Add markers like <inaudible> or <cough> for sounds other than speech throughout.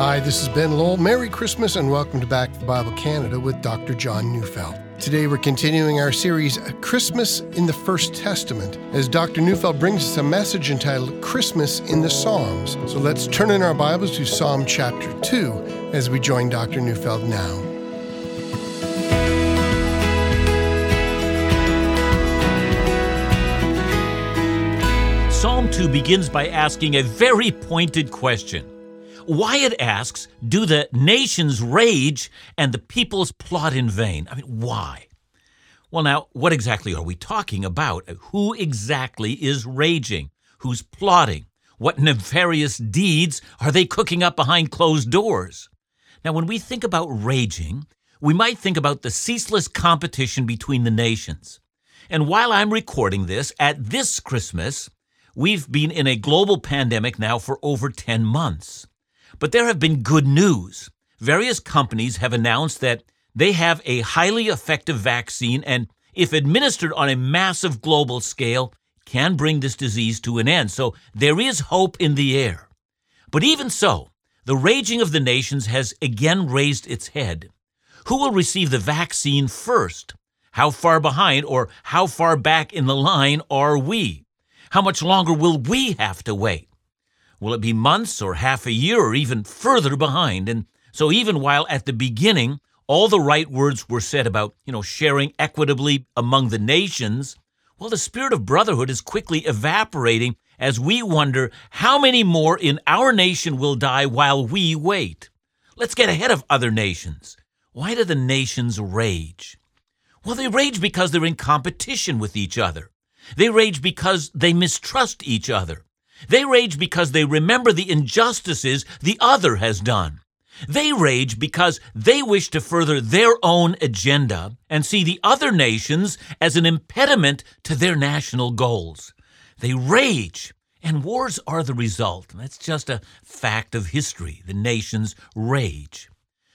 Hi, this is Ben Lowell. Merry Christmas and welcome to Back to Bible Canada with Dr. John Neufeld. Today we're continuing our series Christmas in the First Testament as Dr. Neufeld brings us a message entitled Christmas in the Psalms. So let's turn in our Bibles to Psalm chapter 2 as we join Dr. Neufeld now. Psalm 2 begins by asking a very pointed question. It asks, Do the nations rage and the peoples plot in vain? I mean, why? Well, now, what exactly are we talking about? Who exactly is raging? Who's plotting? What nefarious deeds are they cooking up behind closed doors? Now, when we think about raging, we might think about the ceaseless competition between the nations. And while I'm recording this, at this Christmas, we've been in a global pandemic now for over 10 months. But there have been good news. Various companies have announced that they have a highly effective vaccine and if administered on a massive global scale can bring this disease to an end. So there is hope in the air. But even so, the raging of the nations has again raised its head. Who will receive the vaccine first? How far behind or how far back in the line are we? How much longer will we have to wait? Will it be months or half a year or even further behind? And so even while at the beginning all the right words were said about, you know, sharing equitably among the nations, well, the spirit of brotherhood is quickly evaporating as we wonder how many more in our nation will die while we wait. Let's get ahead of other nations. Why do the nations rage? Well, they rage because they're in competition with each other. They rage because they mistrust each other. They rage because they remember the injustices the other has done. They rage because they wish to further their own agenda and see the other nations as an impediment to their national goals. They rage, and wars are the result. That's just a fact of history. The nations rage.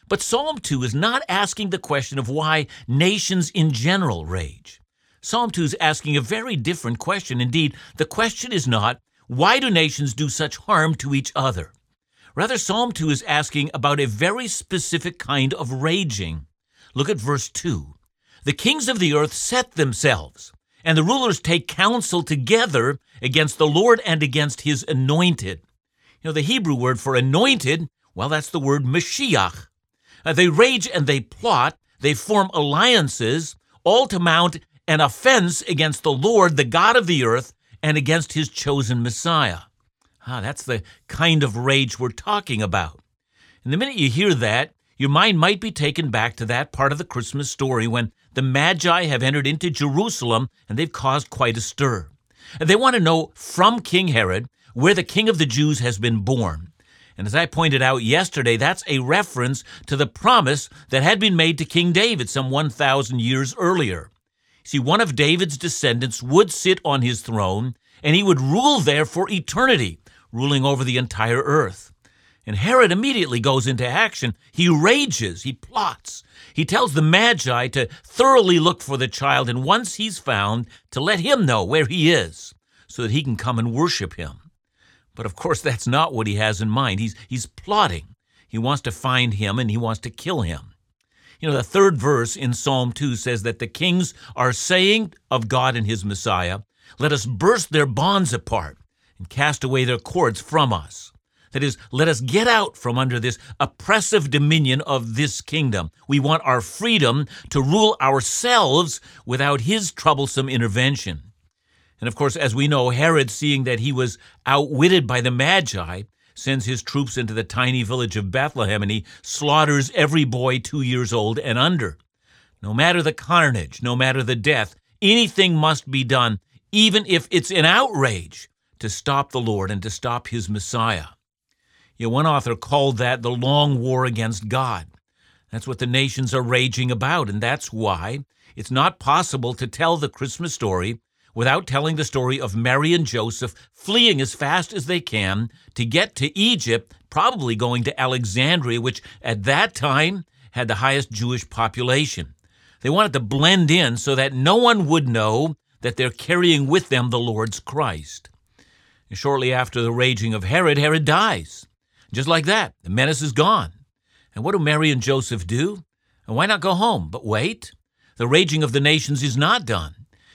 But Psalm 2 is not asking the question of why nations in general rage. Psalm 2 is asking a very different question. Indeed, the question is not why do nations do such harm to each other? Rather, Psalm 2 is asking about a very specific kind of raging. Look at verse 2. The kings of the earth set themselves, and the rulers take counsel together against the Lord and against his anointed. You know, the Hebrew word for anointed, well, that's the word Mashiach. Uh, they rage and they plot, they form alliances, all to mount an offense against the Lord, the God of the earth, and against his chosen Messiah. Ah, that's the kind of rage we're talking about. And the minute you hear that, your mind might be taken back to that part of the Christmas story when the Magi have entered into Jerusalem and they've caused quite a stir. They want to know from King Herod where the King of the Jews has been born. And as I pointed out yesterday, that's a reference to the promise that had been made to King David some 1,000 years earlier. See, one of David's descendants would sit on his throne, and he would rule there for eternity, ruling over the entire earth. And Herod immediately goes into action. He rages, he plots. He tells the Magi to thoroughly look for the child, and once he's found, to let him know where he is, so that he can come and worship him. But of course, that's not what he has in mind. He's, he's plotting. He wants to find him and he wants to kill him. You know, the third verse in Psalm 2 says that the kings are saying of God and his Messiah, Let us burst their bonds apart and cast away their cords from us. That is, let us get out from under this oppressive dominion of this kingdom. We want our freedom to rule ourselves without his troublesome intervention. And of course, as we know, Herod, seeing that he was outwitted by the Magi, sends his troops into the tiny village of Bethlehem and he slaughters every boy two years old and under. No matter the carnage, no matter the death, anything must be done, even if it's an outrage, to stop the Lord and to stop his Messiah. You know, one author called that the long war against God. That's what the nations are raging about, and that's why it's not possible to tell the Christmas story without telling the story of Mary and Joseph fleeing as fast as they can to get to Egypt, probably going to Alexandria, which at that time had the highest Jewish population. They wanted to blend in so that no one would know that they're carrying with them the Lord's Christ. And shortly after the raging of Herod, Herod dies. Just like that, the menace is gone. And what do Mary and Joseph do? And why not go home? But wait, the raging of the nations is not done.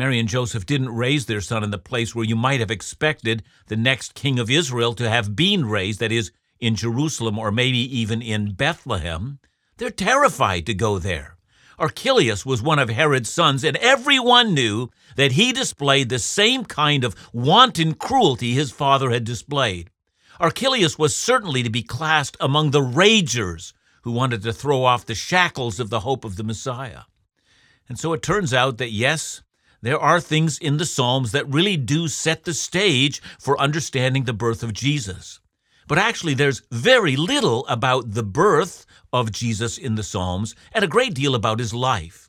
Mary and Joseph didn't raise their son in the place where you might have expected the next king of Israel to have been raised, that is, in Jerusalem or maybe even in Bethlehem. They're terrified to go there. Archelaus was one of Herod's sons, and everyone knew that he displayed the same kind of wanton cruelty his father had displayed. Archelaus was certainly to be classed among the ragers who wanted to throw off the shackles of the hope of the Messiah. And so it turns out that yes, there are things in the Psalms that really do set the stage for understanding the birth of Jesus. But actually, there's very little about the birth of Jesus in the Psalms and a great deal about his life.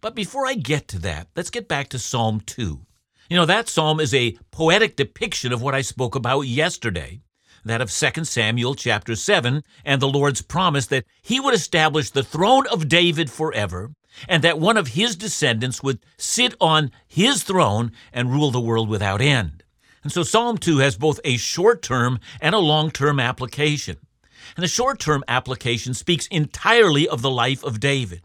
But before I get to that, let's get back to Psalm 2. You know, that psalm is a poetic depiction of what I spoke about yesterday, that of 2 Samuel chapter 7, and the Lord's promise that he would establish the throne of David forever, and that one of his descendants would sit on his throne and rule the world without end. And so Psalm 2 has both a short term and a long term application. And the short term application speaks entirely of the life of David.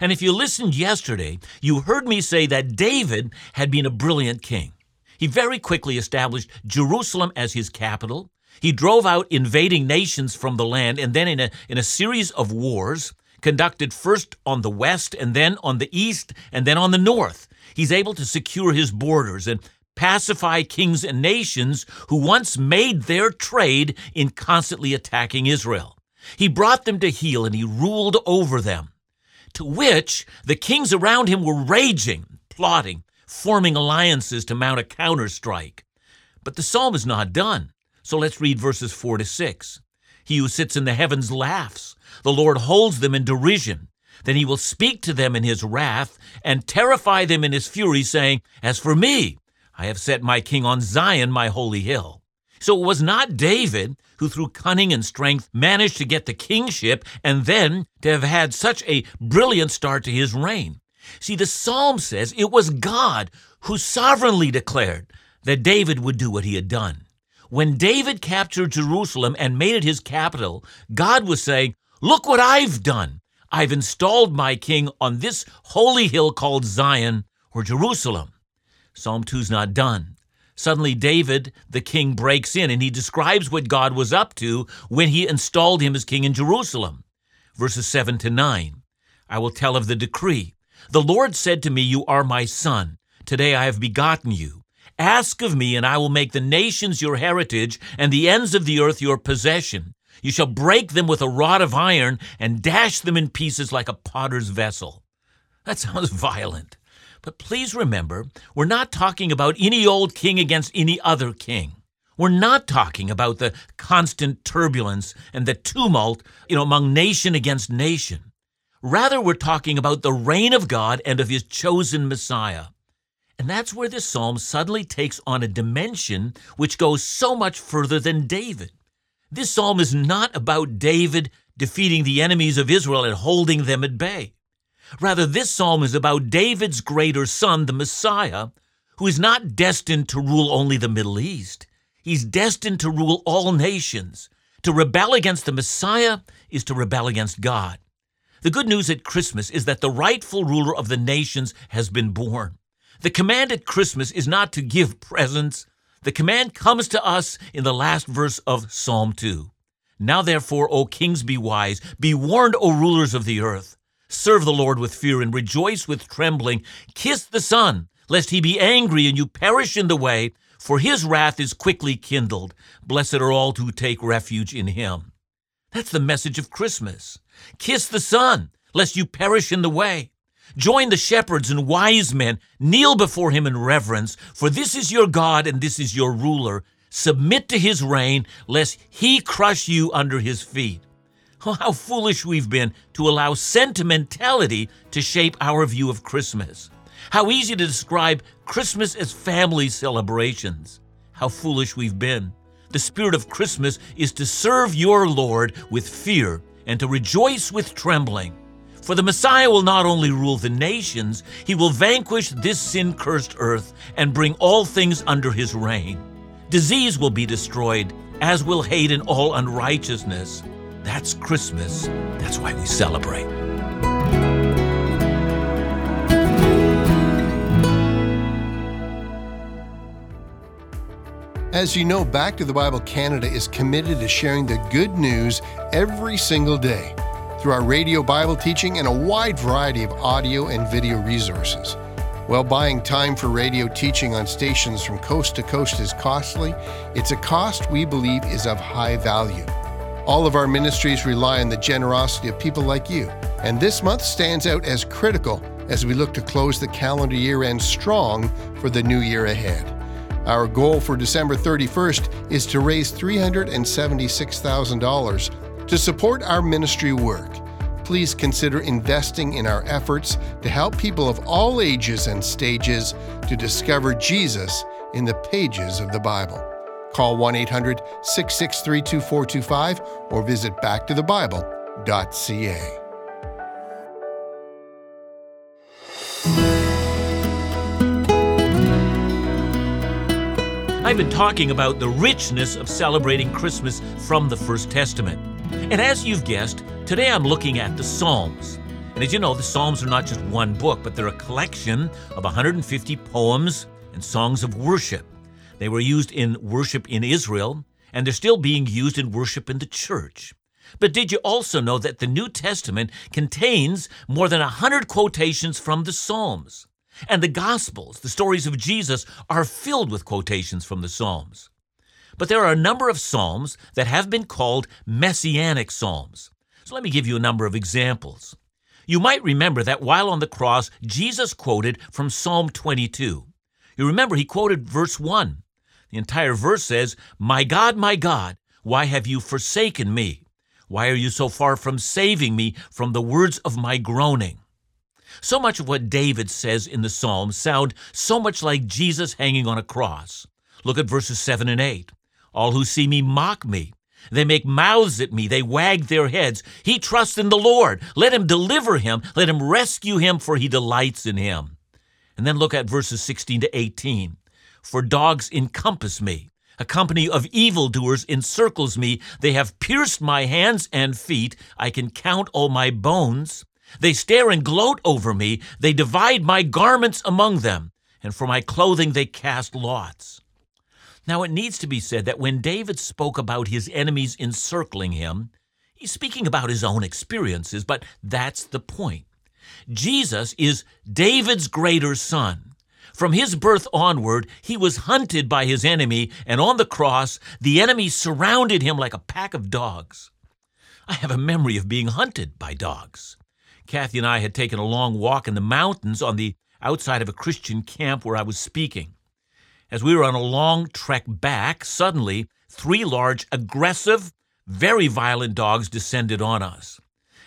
And if you listened yesterday, you heard me say that David had been a brilliant king. He very quickly established Jerusalem as his capital. He drove out invading nations from the land, and then in a, in a series of wars, conducted first on the west, and then on the east, and then on the north, he's able to secure his borders and pacify kings and nations who once made their trade in constantly attacking Israel. He brought them to heel and he ruled over them to which the kings around him were raging, plotting, forming alliances to mount a counterstrike. But the psalm is not done. So let's read verses 4 to 6. He who sits in the heavens laughs. The Lord holds them in derision. Then he will speak to them in his wrath and terrify them in his fury, saying, As for me, I have set my king on Zion, my holy hill. So it was not David who, through cunning and strength, managed to get the kingship and then to have had such a brilliant start to his reign. See, the psalm says it was God who sovereignly declared that David would do what he had done. When David captured Jerusalem and made it his capital, God was saying, Look what I've done. I've installed my king on this holy hill called Zion or Jerusalem. Psalm 2's not done. Suddenly, David, the king, breaks in and he describes what God was up to when he installed him as king in Jerusalem. Verses 7 to 9. I will tell of the decree. The Lord said to me, You are my son. Today I have begotten you. Ask of me, and I will make the nations your heritage and the ends of the earth your possession. You shall break them with a rod of iron and dash them in pieces like a potter's vessel. That <laughs> sounds violent. But please remember, we're not talking about any old king against any other king. We're not talking about the constant turbulence and the tumult, you know, among nation against nation. Rather, we're talking about the reign of God and of his chosen Messiah. And that's where this psalm suddenly takes on a dimension which goes so much further than David. This psalm is not about David defeating the enemies of Israel and holding them at bay. Rather, this psalm is about David's greater son, the Messiah, who is not destined to rule only the Middle East. He's destined to rule all nations. To rebel against the Messiah is to rebel against God. The good news at Christmas is that the rightful ruler of the nations has been born. The command at Christmas is not to give presents. The command comes to us in the last verse of Psalm 2. Now, therefore, O kings, be wise. Be warned, O rulers of the earth. Serve the Lord with fear and rejoice with trembling. Kiss the Son, lest he be angry and you perish in the way, for his wrath is quickly kindled. Blessed are all who take refuge in him. That's the message of Christmas. Kiss the Son, lest you perish in the way. Join the shepherds and wise men, kneel before him in reverence, for this is your God and this is your ruler. Submit to his reign, lest he crush you under his feet. Oh, <laughs> how foolish we've been to allow sentimentality to shape our view of Christmas. How easy to describe Christmas as family celebrations. How foolish we've been. The spirit of Christmas is to serve your Lord with fear and to rejoice with trembling. For the Messiah will not only rule the nations, he will vanquish this sin cursed earth and bring all things under his reign. Disease will be destroyed, as will hate and all unrighteousness. That's Christmas. That's why we celebrate. As you know, Back to the Bible Canada is committed to sharing the good news every single day through our radio Bible teaching and a wide variety of audio and video resources. While buying time for radio teaching on stations from coast to coast is costly, it's a cost we believe is of high value. All of our ministries rely on the generosity of people like you, and this month stands out as critical as we look to close the calendar year end strong for the new year ahead. Our goal for December 31st is to raise $376,000 to support our ministry work, please consider investing in our efforts to help people of all ages and stages to discover Jesus in the pages of the Bible. Call 1 800 663 2425 or visit backtothebible.ca. I've been talking about the richness of celebrating Christmas from the First Testament. And as you've guessed, today I'm looking at the Psalms. And as you know, the Psalms are not just one book, but they're a collection of 150 poems and songs of worship. They were used in worship in Israel, and they're still being used in worship in the church. But did you also know that the New Testament contains more than 100 quotations from the Psalms? And the Gospels, the stories of Jesus, are filled with quotations from the Psalms. But there are a number of Psalms that have been called messianic Psalms. So let me give you a number of examples. You might remember that while on the cross, Jesus quoted from Psalm 22. You remember he quoted verse 1. The entire verse says, My God, my God, why have you forsaken me? Why are you so far from saving me from the words of my groaning? So much of what David says in the Psalms sound so much like Jesus hanging on a cross. Look at verses 7 and 8. All who see me mock me. They make mouths at me. They wag their heads. He trusts in the Lord. Let him deliver him. Let him rescue him, for he delights in him. And then look at verses 16 to 18. For dogs encompass me. A company of evildoers encircles me. They have pierced my hands and feet. I can count all my bones. They stare and gloat over me. They divide my garments among them, and for my clothing they cast lots. Now, it needs to be said that when David spoke about his enemies encircling him, he's speaking about his own experiences, but that's the point. Jesus is David's greater son. From his birth onward, he was hunted by his enemy, and on the cross, the enemy surrounded him like a pack of dogs. I have a memory of being hunted by dogs. Kathy and I had taken a long walk in the mountains on the outside of a Christian camp where I was speaking. As we were on a long trek back, suddenly three large, aggressive, very violent dogs descended on us.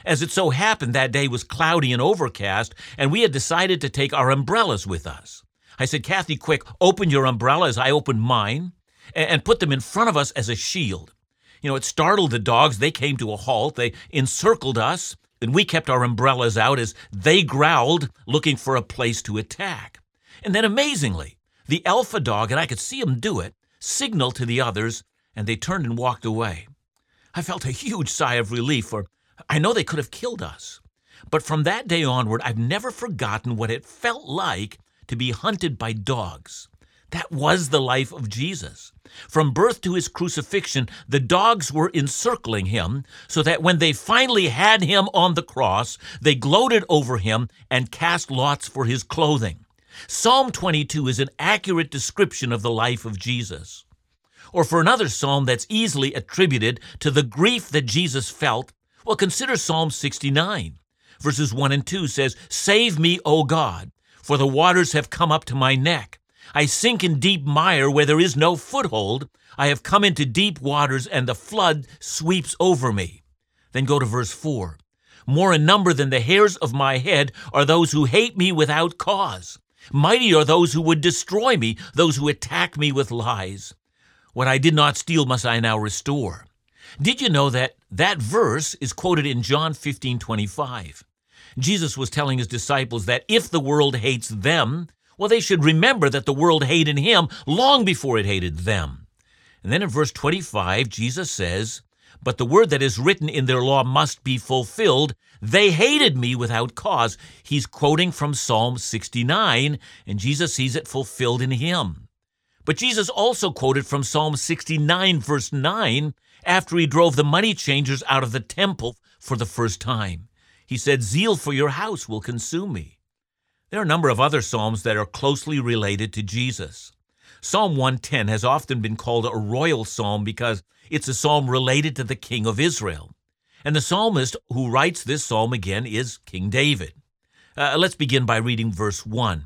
As it so happened, that day was cloudy and overcast, and we had decided to take our umbrellas with us. I said, Kathy, quick, open your umbrella as I opened mine, and put them in front of us as a shield. You know, it startled the dogs. They came to a halt. They encircled us, and we kept our umbrellas out as they growled, looking for a place to attack. And then amazingly, the alpha dog, and I could see him do it, signaled to the others, and they turned and walked away. I felt a huge sigh of relief, for I know they could have killed us. But from that day onward, I've never forgotten what it felt like to be hunted by dogs. That was the life of Jesus. From birth to his crucifixion, the dogs were encircling him, so that when they finally had him on the cross, they gloated over him and cast lots for his clothing. Psalm 22 is an accurate description of the life of Jesus. Or for another psalm that's easily attributed to the grief that Jesus felt, well, consider Psalm 69. Verses 1 and 2 says, Save me, O God, for the waters have come up to my neck. I sink in deep mire where there is no foothold. I have come into deep waters, and the flood sweeps over me. Then go to verse 4. More in number than the hairs of my head are those who hate me without cause. Mighty are those who would destroy me, those who attack me with lies. What I did not steal must I now restore. Did you know that that verse is quoted in John 15 25? Jesus was telling his disciples that if the world hates them, well, they should remember that the world hated him long before it hated them. And then in verse 25, Jesus says, But the word that is written in their law must be fulfilled. They hated me without cause. He's quoting from Psalm 69, and Jesus sees it fulfilled in him. But Jesus also quoted from Psalm 69, verse 9, after he drove the money changers out of the temple for the first time. He said, Zeal for your house will consume me. There are a number of other psalms that are closely related to Jesus. Psalm 110 has often been called a royal psalm because it's a psalm related to the king of Israel. And the psalmist who writes this psalm again is King David. Uh, let's begin by reading verse 1.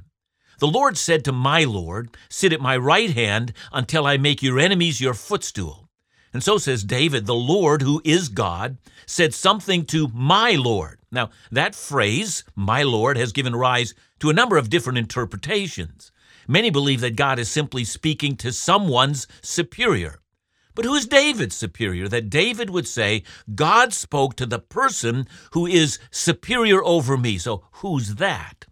The Lord said to my Lord, Sit at my right hand until I make your enemies your footstool. And so says David, the Lord, who is God, said something to my Lord. Now, that phrase, my Lord, has given rise to a number of different interpretations. Many believe that God is simply speaking to someone's superior. But who is David's superior? That David would say, God spoke to the person who is superior over me. So who's that?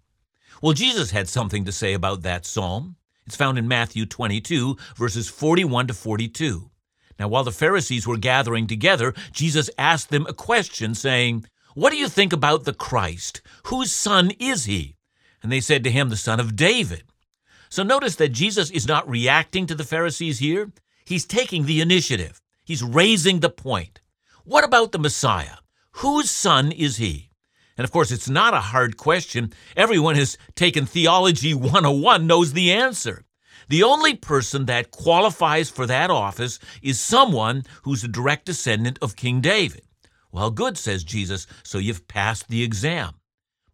Well, Jesus had something to say about that psalm. It's found in Matthew 22, verses 41 to 42. Now, while the Pharisees were gathering together, Jesus asked them a question, saying, What do you think about the Christ? Whose son is he? And they said to him, The son of David. So notice that Jesus is not reacting to the Pharisees here. He's taking the initiative. He's raising the point. What about the Messiah? Whose son is he? And of course, it's not a hard question. Everyone who's taken Theology <laughs> 101 knows the answer. The only person that qualifies for that office is someone who's a direct descendant of King David. Well, good, says Jesus, so you've passed the exam.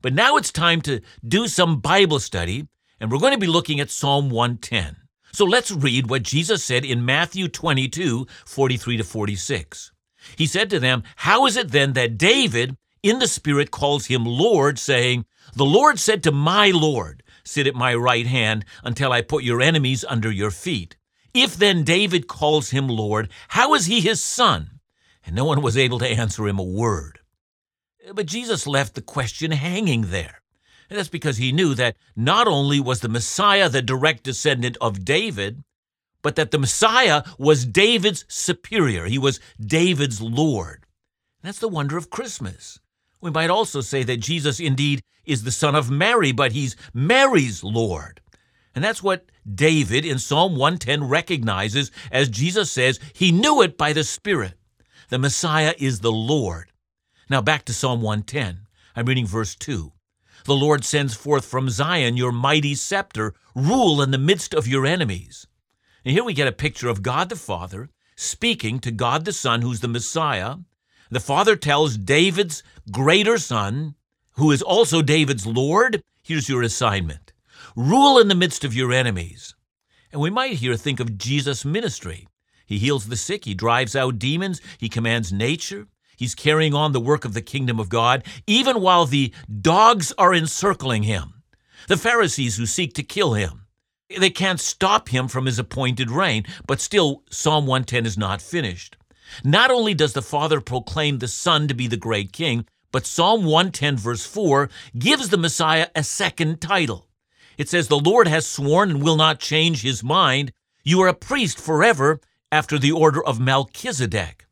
But now it's time to do some Bible study, and we're going to be looking at Psalm 110. So let's read what Jesus said in Matthew 22 43 to 46. He said to them, How is it then that David in the Spirit calls him Lord, saying, The Lord said to my Lord, Sit at my right hand until I put your enemies under your feet. If then David calls him Lord, how is he his son? And no one was able to answer him a word. But Jesus left the question hanging there. And that's because he knew that not only was the Messiah the direct descendant of David, but that the Messiah was David's superior. He was David's Lord. That's the wonder of Christmas. We might also say that Jesus indeed is the son of Mary, but he's Mary's Lord. And that's what David in Psalm 110 recognizes as Jesus says he knew it by the Spirit. The Messiah is the Lord. Now back to Psalm 110. I'm reading verse 2. The Lord sends forth from Zion your mighty scepter, rule in the midst of your enemies. And here we get a picture of God the Father speaking to God the Son, who's the Messiah, the father tells David's greater son, who is also David's Lord, here's your assignment rule in the midst of your enemies. And we might here think of Jesus' ministry. He heals the sick, he drives out demons, he commands nature, he's carrying on the work of the kingdom of God, even while the dogs are encircling him. The Pharisees who seek to kill him. They can't stop him from his appointed reign, but still, Psalm 110 is not finished. Not only does the Father proclaim the Son to be the great King, but Psalm 110, verse 4, gives the Messiah a second title. It says, The Lord has sworn and will not change his mind. You are a priest forever after the order of Melchizedek.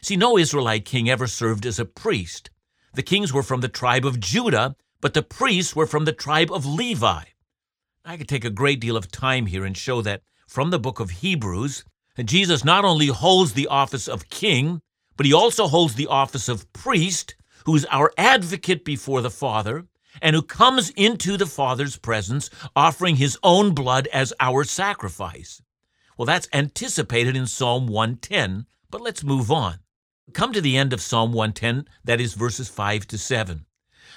See, no Israelite king ever served as a priest. The kings were from the tribe of Judah, but the priests were from the tribe of Levi. I could take a great deal of time here and show that from the book of Hebrews, Jesus not only holds the office of king, but he also holds the office of priest, who's our advocate before the Father, and who comes into the Father's presence offering his own blood as our sacrifice. Well, that's anticipated in Psalm 110, but let's move on. Come to the end of Psalm 110, that is verses 5 to 7.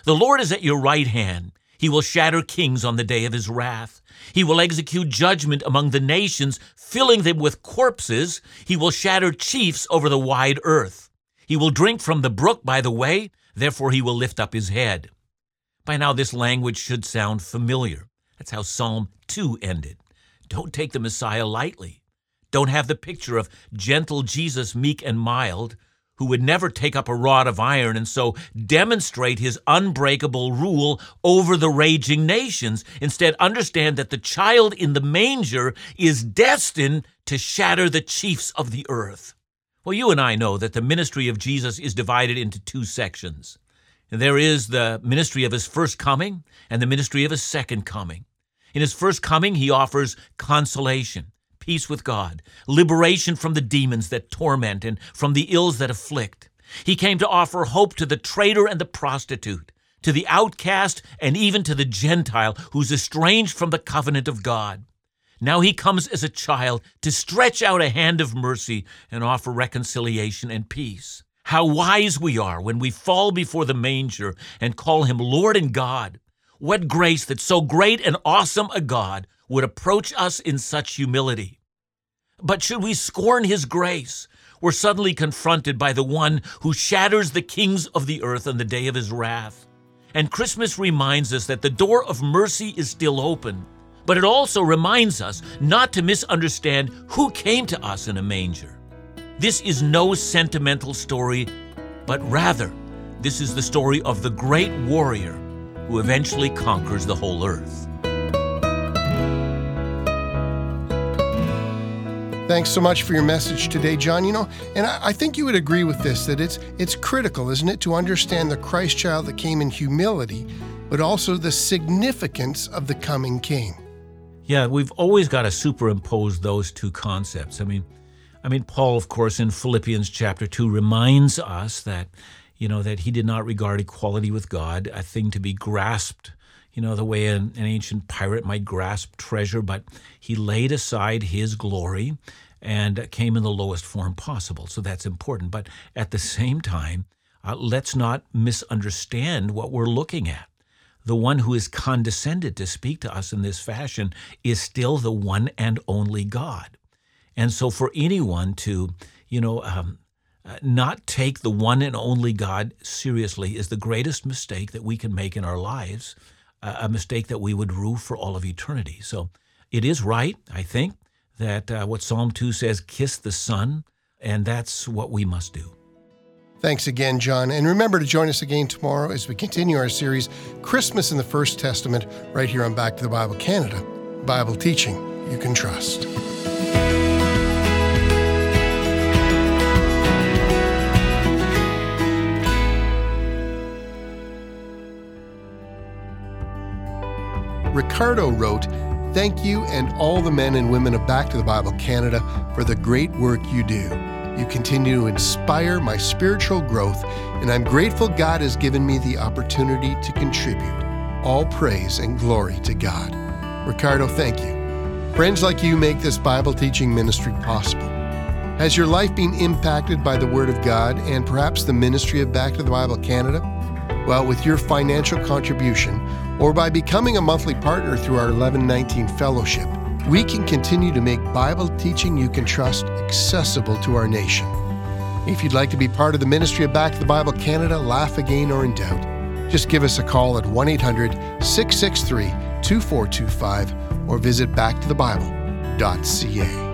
The Lord is at your right hand. He will shatter kings on the day of his wrath. He will execute judgment among the nations, filling them with corpses. He will shatter chiefs over the wide earth. He will drink from the brook by the way, therefore he will lift up his head. By now, this language should sound familiar. That's how Psalm 2 ended. Don't take the Messiah lightly. Don't have the picture of gentle Jesus, meek and mild, who would never take up a rod of iron and so demonstrate his unbreakable rule over the raging nations. Instead, understand that the child in the manger is destined to shatter the chiefs of the earth. Well, you and I know that the ministry of Jesus is divided into two sections. There is the ministry of his first coming and the ministry of his second coming. In his first coming, he offers consolation, peace with God, liberation from the demons that torment and from the ills that afflict. He came to offer hope to the traitor and the prostitute, to the outcast, and even to the Gentile who's estranged from the covenant of God. Now he comes as a child to stretch out a hand of mercy and offer reconciliation and peace. How wise we are when we fall before the manger and call him Lord and God. What grace that so great and awesome a God would approach us in such humility. But should we scorn his grace, we're suddenly confronted by the one who shatters the kings of the earth on the day of his wrath. And Christmas reminds us that the door of mercy is still open, but it also reminds us not to misunderstand who came to us in a manger. This is no sentimental story, but rather, this is the story of the great warrior who eventually conquers the whole earth. Thanks so much for your message today, John. You know, and I, I, think you would agree with this that it's it's critical, isn't it, to understand the Christ child that came in humility, but also the significance of the coming King. Yeah, we've always got to superimpose those two concepts. I mean, I mean, Paul, of course, in Philippians chapter two, reminds us that, you know, that he did not regard equality with God a thing to be grasped you know, the way an, an, ancient pirate might grasp treasure, but he laid aside his glory and came in the lowest form possible. So that's important. But at the same time, uh, let's not misunderstand what we're looking at. The one who is condescended to speak to us in this fashion is still the one and only God. And so for anyone to, you know, um, uh, not take the one and only God seriously is the greatest mistake that we can make in our lives a mistake that we would rue for all of eternity. So it is right, I think, that uh, what Psalm 2 says, kiss the Son, and that's what we must do. Thanks again, John. And remember to join us again tomorrow as we continue our series, Christmas in the First Testament, right here on Back to the Bible Canada. Bible teaching you can trust. Ricardo wrote, Thank you and all the men and women of Back to the Bible Canada for the great work you do. You continue to inspire my spiritual growth, and I'm grateful God has given me the opportunity to contribute. All praise and glory to God. Ricardo, thank you. Friends like you make this Bible teaching ministry possible. Has your life been impacted by the Word of God and perhaps the ministry of Back to the Bible Canada? Well, with your financial contribution or by becoming a monthly partner through our 1119 Fellowship, we can continue to make Bible teaching you can trust accessible to our nation. If you'd like to be part of the ministry of Back to the Bible Canada, laugh again or in doubt, just give us a call at 1 800 663 2425 or visit backtothebible.ca.